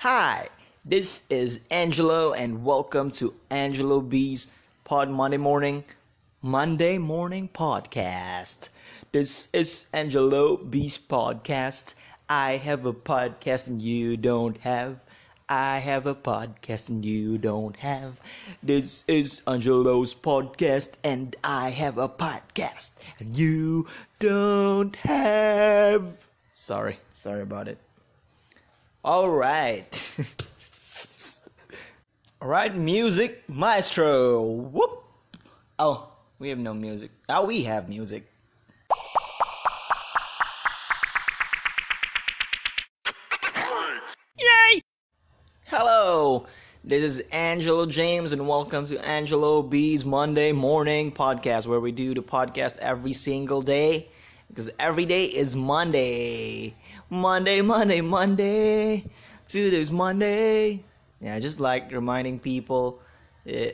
Hi, this is Angelo, and welcome to Angelo B's Pod Monday Morning Monday Morning Podcast. This is Angelo B's podcast. I have a podcast and you don't have. I have a podcast and you don't have. This is Angelo's podcast and I have a podcast and you don't have. Sorry, sorry about it. All right. All right, music maestro. Whoop. Oh, we have no music. Oh, we have music. Yay! Hello, this is Angelo James, and welcome to Angelo B's Monday Morning Podcast, where we do the podcast every single day because every day is Monday. Monday, Monday, Monday. Today's Monday. Yeah, just like reminding people eh,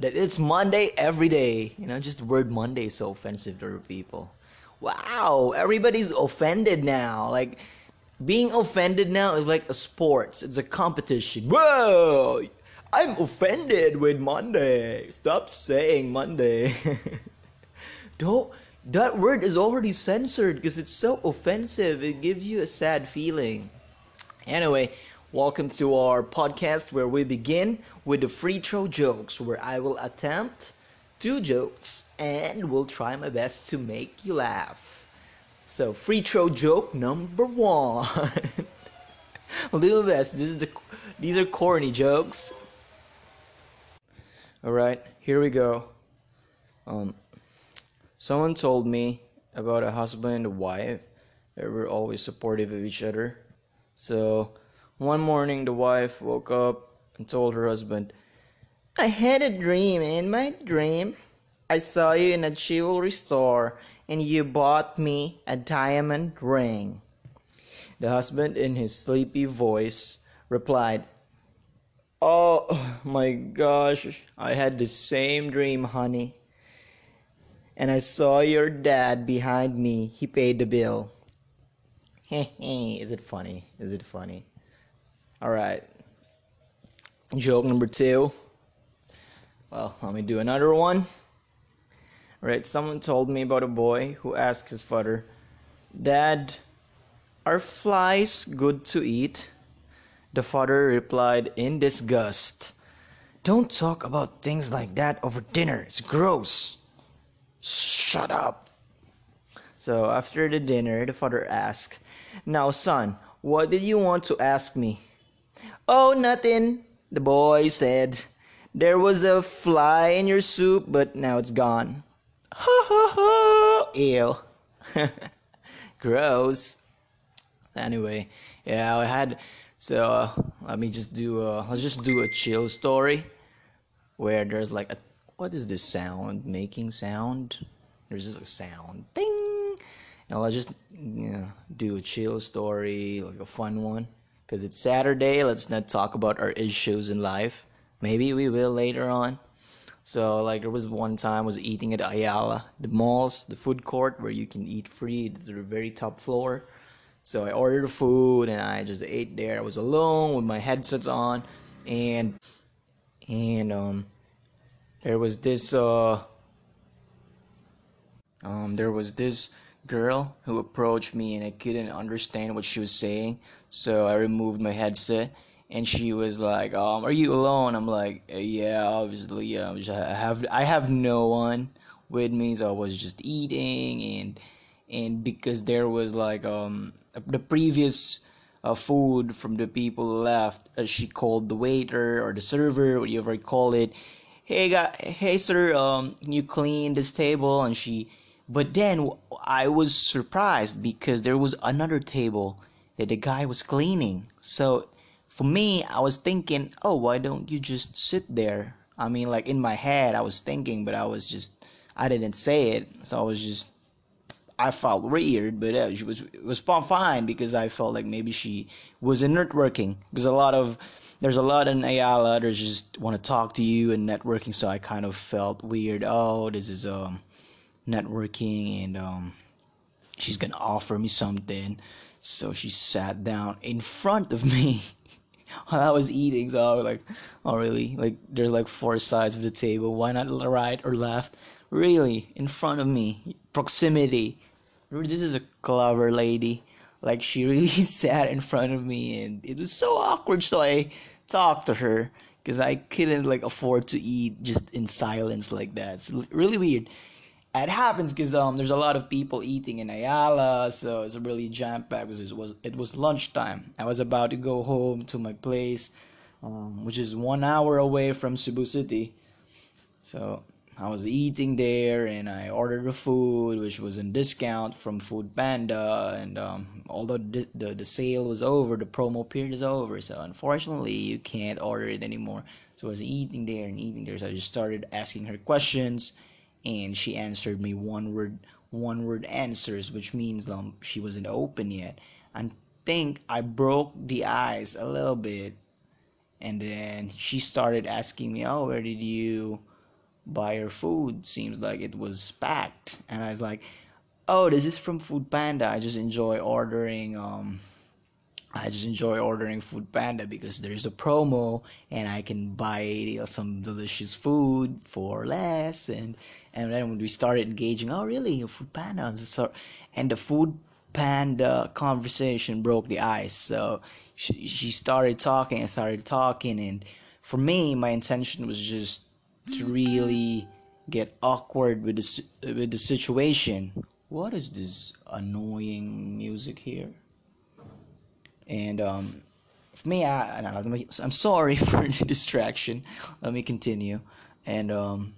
that it's Monday every day. You know, just the word Monday is so offensive to people. Wow, everybody's offended now. Like, being offended now is like a sports. It's a competition. Whoa! I'm offended with Monday. Stop saying Monday. Don't. That word is already censored because it's so offensive. It gives you a sad feeling. Anyway, welcome to our podcast where we begin with the free throw jokes, where I will attempt two jokes and will try my best to make you laugh. So, free throw joke number one. I'll do my best. This is the, these are corny jokes. All right, here we go. Um, someone told me about a husband and a wife that were always supportive of each other. So, one morning the wife woke up and told her husband, I had a dream. In my dream, I saw you in a jewelry store and you bought me a diamond ring. The husband, in his sleepy voice, replied, Oh my gosh, I had the same dream, honey. And I saw your dad behind me. He paid the bill. Is it funny? Is it funny? All right. Joke number two. Well, let me do another one. Right, someone told me about a boy who asked his father, Dad, are flies good to eat? The father replied in disgust, Don't talk about things like that over dinner. It's gross. Shut up. So after the dinner, the father asked, Now, son, what did you want to ask me? Oh, nothing, the boy said. There was a fly in your soup, but now it's gone. Ha ha ha! Ew. Gross. Anyway, yeah, I had. So uh, let me just do. A, let's just do a chill story, where there's like a. What is this sound? Making sound. There's just a sound. Ding. And let's just you know, do a chill story, like a fun one, because it's Saturday. Let's not talk about our issues in life. Maybe we will later on. So like there was one time I was eating at Ayala, the malls, the food court where you can eat free the very top floor. So I ordered food and I just ate there. I was alone with my headsets on and and um there was this uh um there was this girl who approached me and I couldn't understand what she was saying. So I removed my headset and she was like, um, "Are you alone?" I'm like, "Yeah, obviously. I have I have no one with me, so I was just eating and and because there was like um the previous uh, food from the people left, uh, she called the waiter or the server, whatever you call it. Hey, guy, hey, sir, um, you clean this table? And she, but then I was surprised because there was another table that the guy was cleaning. So for me, I was thinking, oh, why don't you just sit there? I mean, like in my head, I was thinking, but I was just, I didn't say it, so I was just, I felt weird, but uh, it was it was fine because I felt like maybe she was in networking because a lot of there's a lot in Ayala that just want to talk to you and networking, so I kind of felt weird. Oh, this is um networking and um she's gonna offer me something, so she sat down in front of me. while I was eating. So I was like, oh really? Like there's like four sides of the table. Why not right or left? Really, in front of me, proximity. This is a clever lady. Like she really sat in front of me, and it was so awkward. So I talked to her because I couldn't like afford to eat just in silence like that. It's really weird it happens because um there's a lot of people eating in Ayala, so it's really jam packed it was it was lunchtime. I was about to go home to my place, um, which is one hour away from Cebu City. So I was eating there, and I ordered the food, which was in discount from Food Panda. And um, although the, the the sale was over, the promo period is over. So unfortunately, you can't order it anymore. So I was eating there and eating there. So I just started asking her questions and she answered me one word one word answers which means um she wasn't open yet i think i broke the ice a little bit and then she started asking me oh where did you buy your food seems like it was packed. And i was like oh this is from food panda. I just enjoy ordering um I just enjoy ordering Food Panda because there's a promo and I can buy some delicious food for less. And and then when we started engaging, oh really, Food Panda, and the Food Panda conversation broke the ice. So she she started talking and started talking, and for me, my intention was just to really get awkward with the with the situation. What is this annoying music here? And um, for me, I, I'm sorry for the distraction. Let me continue. And um,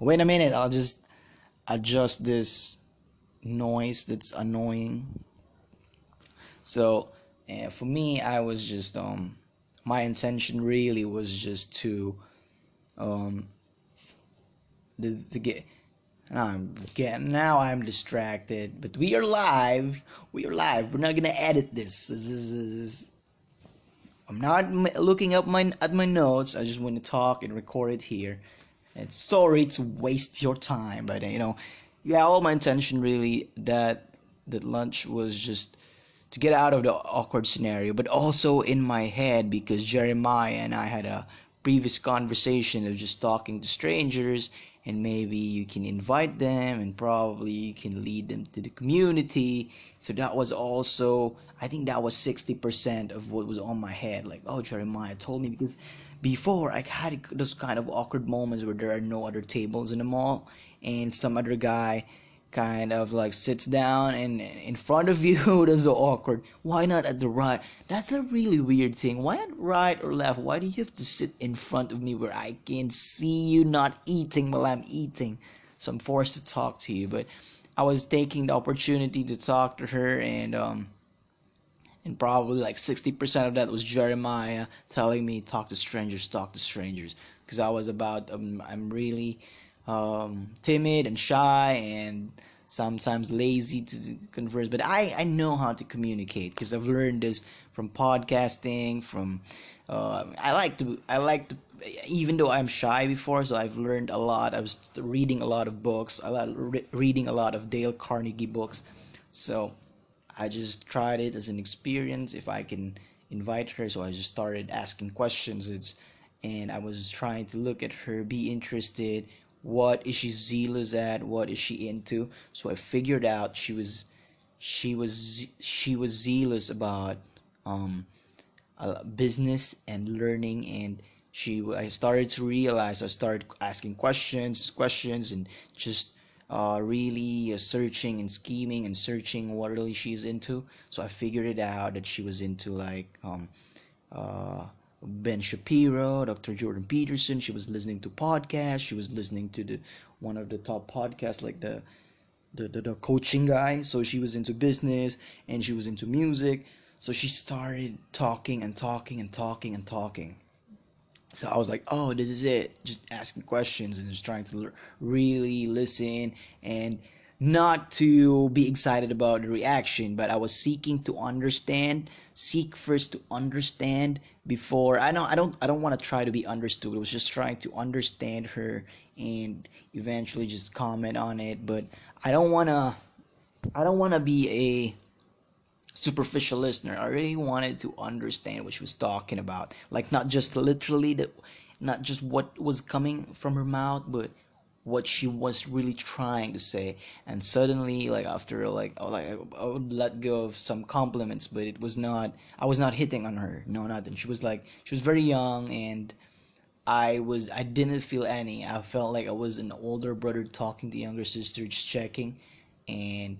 wait a minute, I'll just adjust this noise that's annoying. So, for me, I was just um, my intention really was just to um, the, to get I'm getting now I'm distracted, but we are live. We are live. We're not gonna edit this. This is, this is I'm not looking up my at my notes. I just want to talk and record it here. And sorry to waste your time, but you know, yeah, all my intention really that that lunch was just to get out of the awkward scenario, but also in my head because Jeremiah and I had a previous conversation of just talking to strangers and maybe you can invite them and probably you can lead them to the community. So that was also i think that was 60% of what was on my head. Like oh jeremiah told me because before i had those kind of awkward moments where there are no other tables in the mall and some other guy kind of like sits down and in front of you that's so awkward. Why not at the right? That's a really weird thing. Why not right or left? Why do you have to sit in front of me where i can see you not eating while i'm eating? So i'm forced to talk to you but i was taking the opportunity to talk to her and um and probably like 60% of that was jeremiah telling me talk to strangers talk to strangers. Because i was about um, i'm really um, timid and shy and sometimes lazy to converse. But i i know how to communicate because i've learned this from podcasting from uh, i like to i like to even though i'm shy before so i've learned a lot. I was reading a lot of books i like re- reading a lot of dale carnegie books. So i just tried it as an experience if i can invite her so i just started asking questions. It's and i was trying to look at her be interested what is she zealous at? What is she into? So i figured out she was she was she was zealous about um business and learning and she i started to realize i started asking questions questions and just uh, really uh, searching and scheming and searching what really she's into. So i figured it out that she was into like um uh Ben Shapiro, Dr. Jordan Peterson. She was listening to podcasts. She was listening to the one of the top podcasts, like the the, the, the coaching guy. So she was into business and she was into music. So she started talking and talking and talking and talking. So I was like, oh, this is it. Just asking questions and just trying to really listen and not to be excited about the reaction, but I was seeking to understand, seek first to understand before I don't I don't I don't want to try to be understood. I was just trying to understand her and eventually just comment on it, but I don't want to I don't want to be a superficial listener. I really wanted to understand what she was talking about, like not just literally the, not just what was coming from her mouth, but what she was really trying to say. And suddenly, like after like I like I would let go of some compliments, but it was not. I was not hitting on her. No, nothing. She was like she was very young and. I was I didn't feel any. I felt like I was an older brother talking to younger sister, just checking, and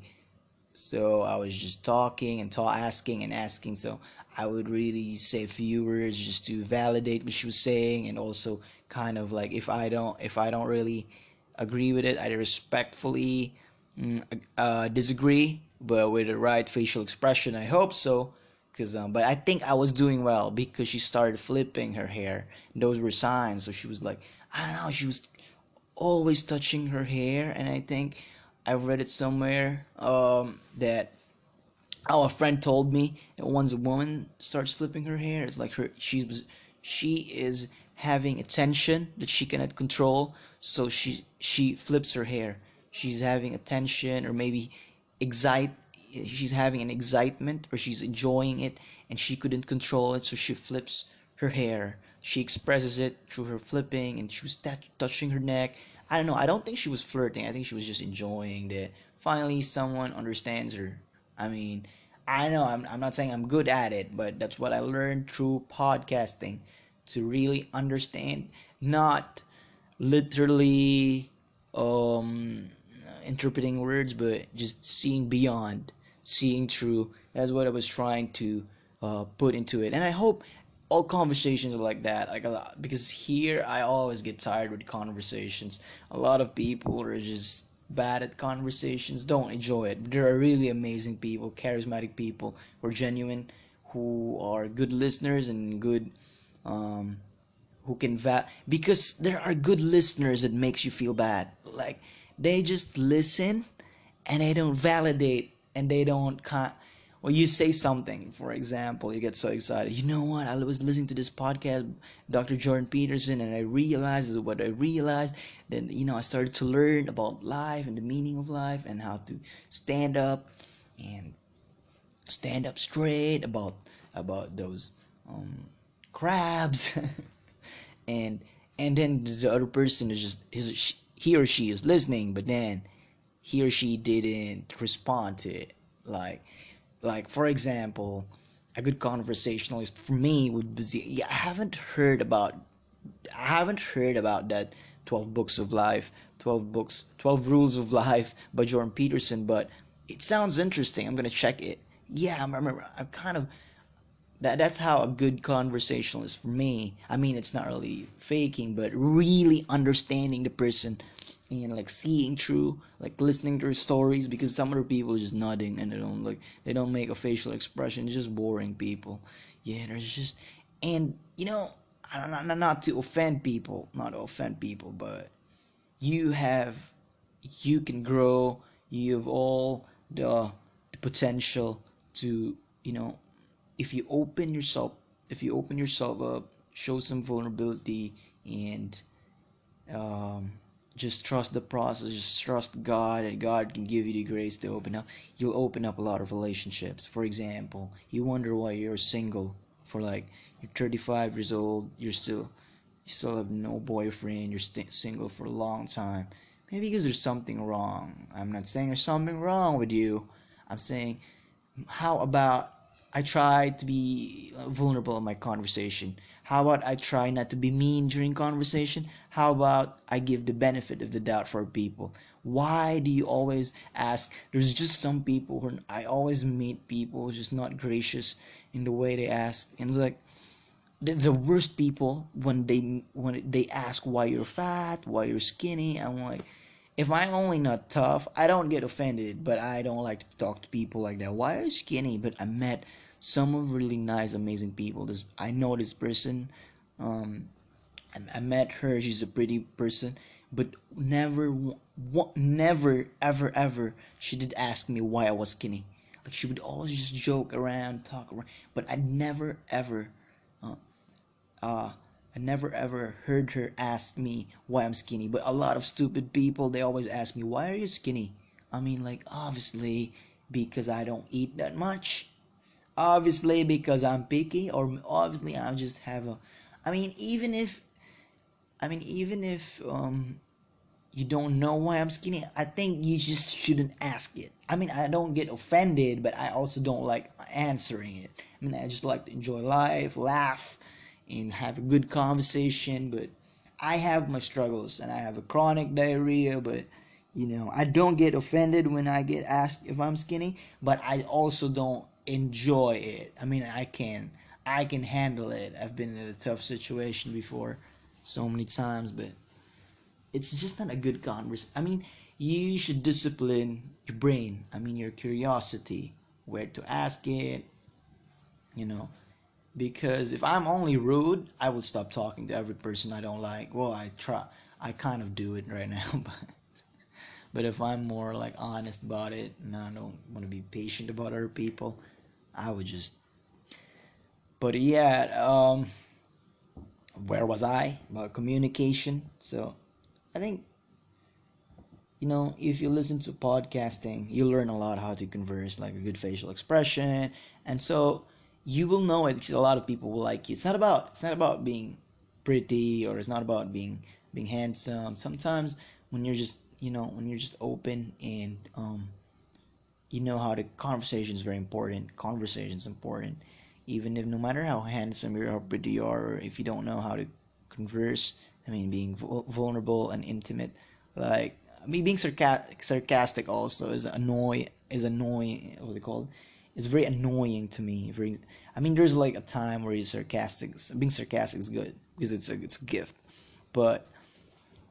so I was just talking and ta- asking and asking. So I would really say few words just to validate what she was saying, and also kind of like if I don't if I don't really agree with it, I respectfully mm, uh, disagree, but with the right facial expression. I hope so. Cause, um, but I think I was doing well because she started flipping her hair. Those were signs. So she was like, I don't know, she was always touching her hair, and I think I read it somewhere um, that oh a friend told me that once a woman starts flipping her hair, it's like her she was she is having a tension that she cannot control, so she she flips her hair. She's having a tension or maybe excite she's having an excitement or she's enjoying it and she couldn't control it so she flips her hair she expresses it through her flipping and she was t- touching her neck I don't know. I don't think she was flirting. I think she was just enjoying that. Finally, someone understands her. I mean, I know I'm, I'm not saying I'm good at it, but that's what I learned through podcasting to really understand, not literally um, interpreting words, but just seeing beyond, seeing through. That's what I was trying to uh, put into it. And I hope all conversations are like that like a lot because here i always get tired with conversations a lot of people are just bad at conversations don't enjoy it there are really amazing people charismatic people who are genuine who are good listeners and good um who can va- because there are good listeners that makes you feel bad. Like they just listen and they don't validate and they don't con- or you say something for example you get so excited. You know what? I was listening to this podcast dr jordan peterson and i realized what i realized then you know i started to learn about life and the meaning of life and how to stand up and stand up straight about about those um, crabs and and then the other person is just his he or she is listening but then he or she didn't respond to it like like for example, a good conversationalist for me would be yeah, I haven't heard about I haven't heard about that 12 books of life, 12 books, 12 rules of life by Jordan Peterson, but it sounds interesting. I'm to check it. Yeah, I remember I'm kind of that that's how a good conversationalist for me. I mean, it's not really faking, but really understanding the person and like seeing through like listening to their stories because some other people are just nodding and they don't like they don't make a facial expression. It's just boring people. Yeah there's just and you know not, not to offend people not to offend people but you have you can grow. You have all the, the potential to you know if you open yourself if you open yourself up show some vulnerability and um just trust the process just trust god and god can give you the grace to open up you'll open up a lot of relationships. For example you wonder why you're single for like you're 35 years old you're still you still have no boyfriend you're st- single for a long time. Maybe because there's something wrong. I'm not saying there's something wrong with you. I'm saying how about i try to be uh, vulnerable in my conversation how about I try not to be mean during conversation? How about I give the benefit of the doubt for people? Why do you always ask? There's just some people who I always meet people who's just not gracious in the way they ask. And it's like the, the worst people when they when they ask why you're fat, why you're skinny. I'm like if I'm only not tough, I don't get offended, but I don't like to talk to people like that. Why are you skinny? But I met some of really nice, amazing people. This I know this person. Um, I, I met her. She's a pretty person, but never, never, ever, ever, she did ask me why I was skinny. Like she would always just joke around, talk around, but I never, ever, uh, uh, I never ever heard her ask me why I'm skinny. But a lot of stupid people, they always ask me, why are you skinny? I mean, like, obviously, because I don't eat that much obviously because I'm picky, or obviously I just have a. I mean, even if, I mean, even if um, you don't know why I'm skinny, I think you just shouldn't ask it. I mean, I don't get offended, but I also don't like answering it. I mean, I just like to enjoy life, laugh, and have a good conversation. But I have my struggles, and I have a chronic diarrhea, but you know, I don't get offended when I get asked if I'm skinny, but I also don't enjoy it. I mean, I can I can handle it. I've been in a tough situation before so many times, but it's just not a good conversation. I mean, you should discipline your brain. I mean, your curiosity, where to ask it, you know. Because if I'm only rude, I will stop talking to every person I don't like. Well, I try, I kind of do it right now, but but if I'm more like honest about it and I don't want to be patient about other people, I would just. But yeah, um, where was I about communication? So I think, you know, if you listen to podcasting, you learn a lot how to converse, like a good facial expression. And so you will know it because a lot of people will like you. It's not about it's not about being pretty or it's not about being being handsome. Sometimes when you're just you know when you're just open and um you know how the conversation is very important. Conversation is important, even if no matter how handsome or how pretty you are, if you don't know how to converse, I mean, being vulnerable and intimate. Like, I mean, being sarcastic, sarcastic also is annoy is annoying. What they call It's very annoying to me. Very, I mean, there's like a time where you're sarcastic. Being sarcastic is good because it's a it's a gift. But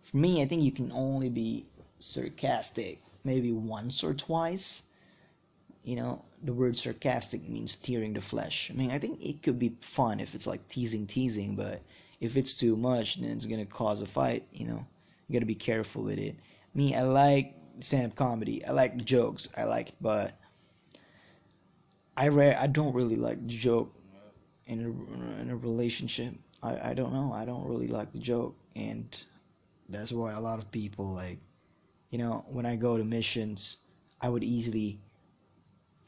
for me, I think you can only be sarcastic maybe once or twice. You know, the word sarcastic means tearing the flesh. I mean, I think it could be fun if it's like teasing, teasing, but if it's too much, then it's gonna cause a fight. You know, you gotta be careful with it. Me, I like stand-up comedy. I like the jokes. I like, but I re- I don't really like joke in a, in a relationship. I, I don't know. I don't really like the joke, and that's why a lot of people like, you know, when I go to missions, I would easily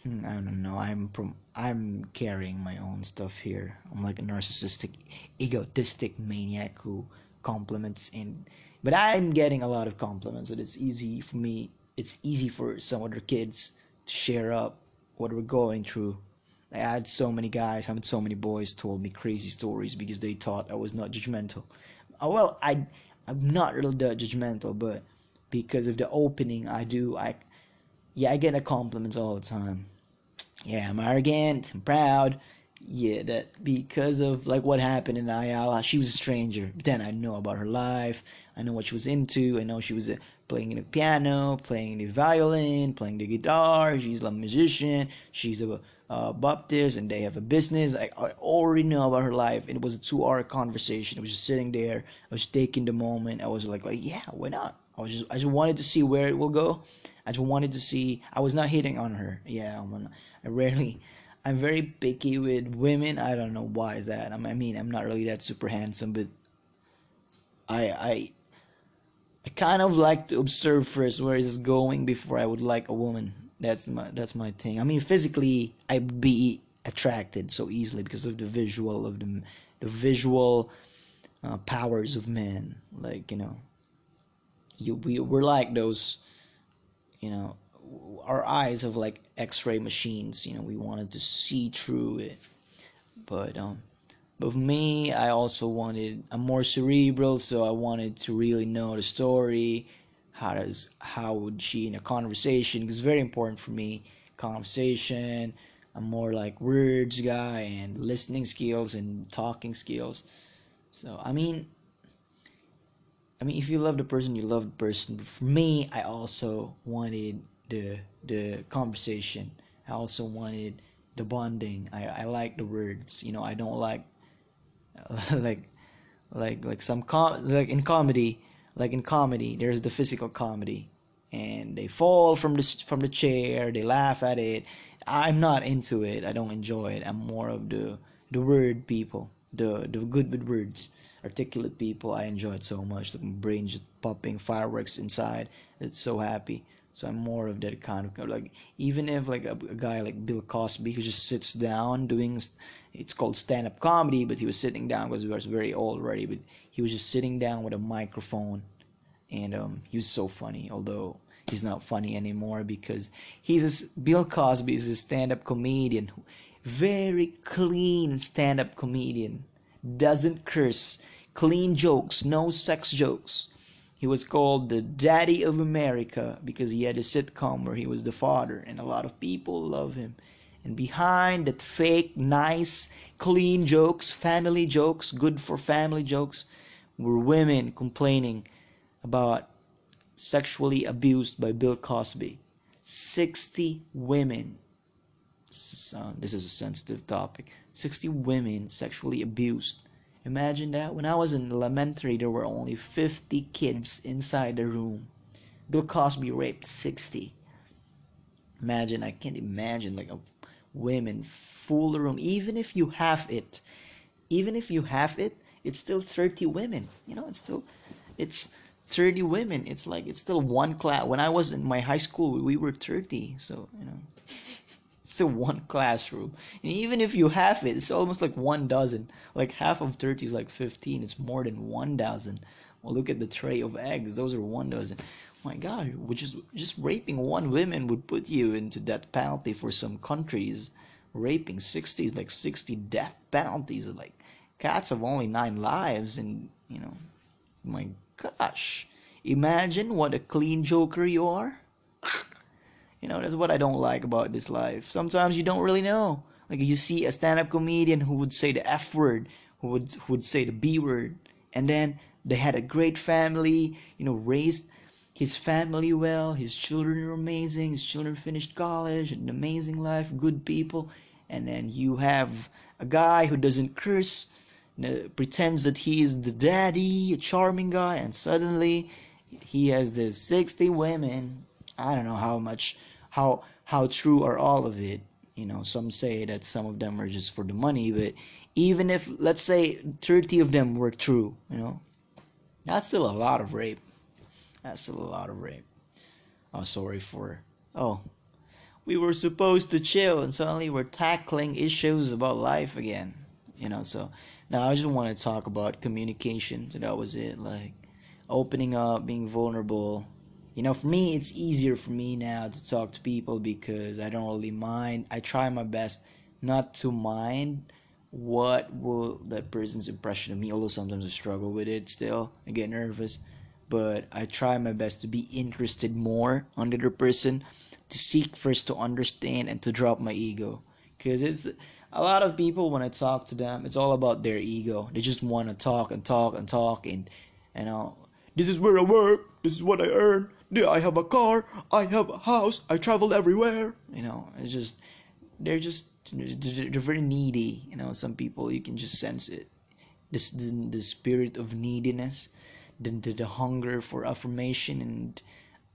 I don't know. I'm from. I'm carrying my own stuff here. I'm like a narcissistic, egotistic maniac who compliments and. But I'm getting a lot of compliments, and it's easy for me. It's easy for some other kids to share up what we're going through. I had so many guys, I had so many boys told me crazy stories because they thought I was not judgmental. Uh, well, I I'm not really that judgmental, but because of the opening I do, I yeah, I get a compliments all the time. Yeah, I'm arrogant, I'm proud. Yeah, that because of like what happened in Ayala, she was a stranger. But then I know about her life. I know what she was into. I know she was uh, playing the piano, playing the violin, playing the guitar. She's a musician. She's a, a Baptist, and they have a business. I, I already know about her life. It was a two-hour conversation. I was just sitting there. I was taking the moment. I was like, like, yeah, why not? I was just, I just wanted to see where it will go. I just wanted to see. I was not hitting on her. Yeah, I'm, I rarely. I'm very picky with women. I don't know why is that. I mean, I'm not really that super handsome, but I I I kind of like to observe first where is this going before I would like a woman. That's my that's my thing. I mean, physically, I'd be attracted so easily because of the visual of the the visual uh, powers of men. Like you know, you we we're like those, you know, our eyes of like x-ray machines you know we wanted to see through it. But um but for me i also wanted i'm more cerebral so i wanted to really know the story. How does how would she in a conversation? It's very important for me conversation. I'm more like words guy and listening skills and talking skills. So i mean i mean if you love the person you love the person. But for me i also wanted the the conversation. I also wanted the bonding. I, I like the words. You know, I don't like like like like some com like in comedy like in comedy there's the physical comedy. And they fall from the from the chair. They laugh at it. I'm not into it. I don't enjoy it. I'm more of the the word people the the good with words articulate people. I enjoy it so much. The brain just popping fireworks inside. It's so happy. So I'm more of that kind of like even if like a, a guy like Bill Cosby who just sits down doing it's called stand up comedy, but he was sitting down because he was very old already, but he was just sitting down with a microphone and um, he was so funny, although he's not funny anymore because he's a, Bill Cosby is a stand up comedian, very clean stand up comedian, doesn't curse, clean jokes, no sex jokes. He was called the Daddy of America because he had a sitcom where he was the father, and a lot of people love him. And behind that fake, nice, clean jokes, family jokes, good for family jokes, were women complaining about sexually abused by Bill Cosby. 60 women. Uh, this is a sensitive topic. 60 women sexually abused Imagine that. When I was in elementary, there were only 50 kids inside the room. Bill Cosby raped 60. Imagine, I can't imagine like a women full the room. Even if you have it, even if you have it, it's still 30 women. You know, it's still, it's 30 women. It's like, it's still one class. When I was in my high school, we were 30. So, you know still one classroom. And even if you have it, it's almost like one dozen. Like half of 30 is like 15. It's more than one dozen. Well, look at the tray of eggs. Those are one dozen. My God, which is just raping one woman would put you into death penalty for some countries. Raping 60 is like 60 death penalties. Like cats have only nine lives, and you know, my gosh, imagine what a clean joker you are. You know, that's what I don't like about this life. Sometimes you don't really know. Like you see a stand-up comedian who would say the F word, who would who would say the B word, and then they had a great family, you know, raised his family well, his children are amazing, his children finished college, an amazing life, good people, and then you have a guy who doesn't curse, pretends that he is the daddy, a charming guy, and suddenly he has the 60 women. I don't know how much how how true are all of it. You know some say that some of them are just for the money but even if let's say 30 of them were true you know that's still a lot of rape. That's still a lot of rape. I'm sorry for oh we were supposed to chill and suddenly we're tackling issues about life again you know so now i just want to talk about communication. So that was it like opening up being vulnerable you know for me it's easier for me now to talk to people because i don't really mind. I try my best not to mind what will that person's impression of me although sometimes i struggle with it still. I get nervous but i try my best to be interested more on the other person to seek first to understand and to drop my ego. Because it's a lot of people when i talk to them it's all about their ego. They just want to talk and talk and talk and you know this is where i work. This is what i earn I have a car, I have a house, I travel everywhere. You know, it's just they're just they're very needy. You know, some people you can just sense it. This the, the spirit of neediness, the, the the hunger for affirmation, and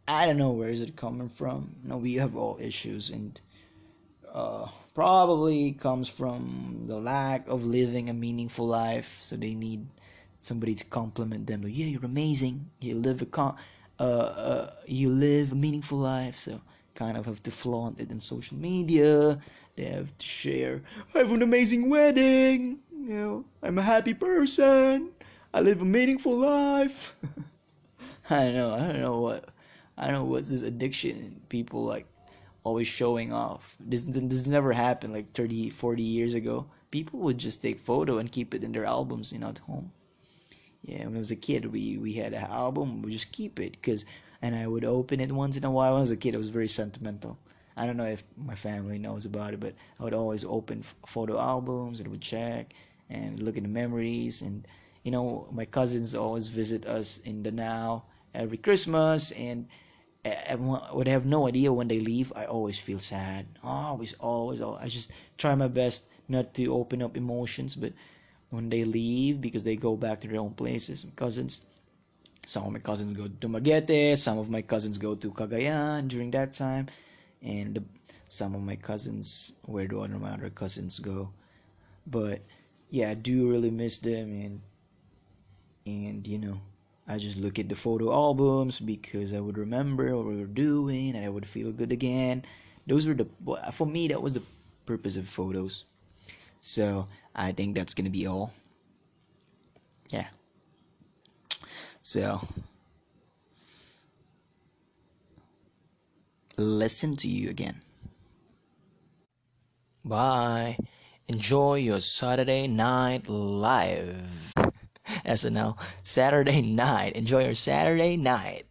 I don't know where is it coming from. You know, we have all issues, and uh, probably comes from the lack of living a meaningful life. So they need somebody to compliment them. Yeah, you're amazing. You live a con- uh, uh, you live a meaningful life. So kind of have to flaunt it in social media. They have to share. I have an amazing wedding. You know, I'm a happy person. I live a meaningful life. I don't know. I don't know what. I don't know what's this addiction. People like always showing off. This this never happened like 30, 40 years ago. People would just take photo and keep it in their albums, you know, at home yeah when i was a kid we we had an album we just keep it because and i would open it once in a while when i was a kid i was very sentimental i don't know if my family knows about it but i would always open photo albums and would check and look at the memories and you know my cousins always visit us in the now every christmas and I would have no idea when they leave. I always feel sad. Always, always, always. I just try my best not to open up emotions, but when they leave because they go back to their own places. My cousins, some of my cousins go to Dumaguete, some of my cousins go to Cagayan during that time, and the, some of my cousins, where do other my other cousins go? But yeah, I do really miss them, and and you know, I just look at the photo albums because I would remember what we were doing and I would feel good again. Those were the for me that was the purpose of photos. So I think that's gonna be all. Yeah. So listen to you again. Bye. Enjoy your Saturday night live. SNL. Saturday night. Enjoy your Saturday night.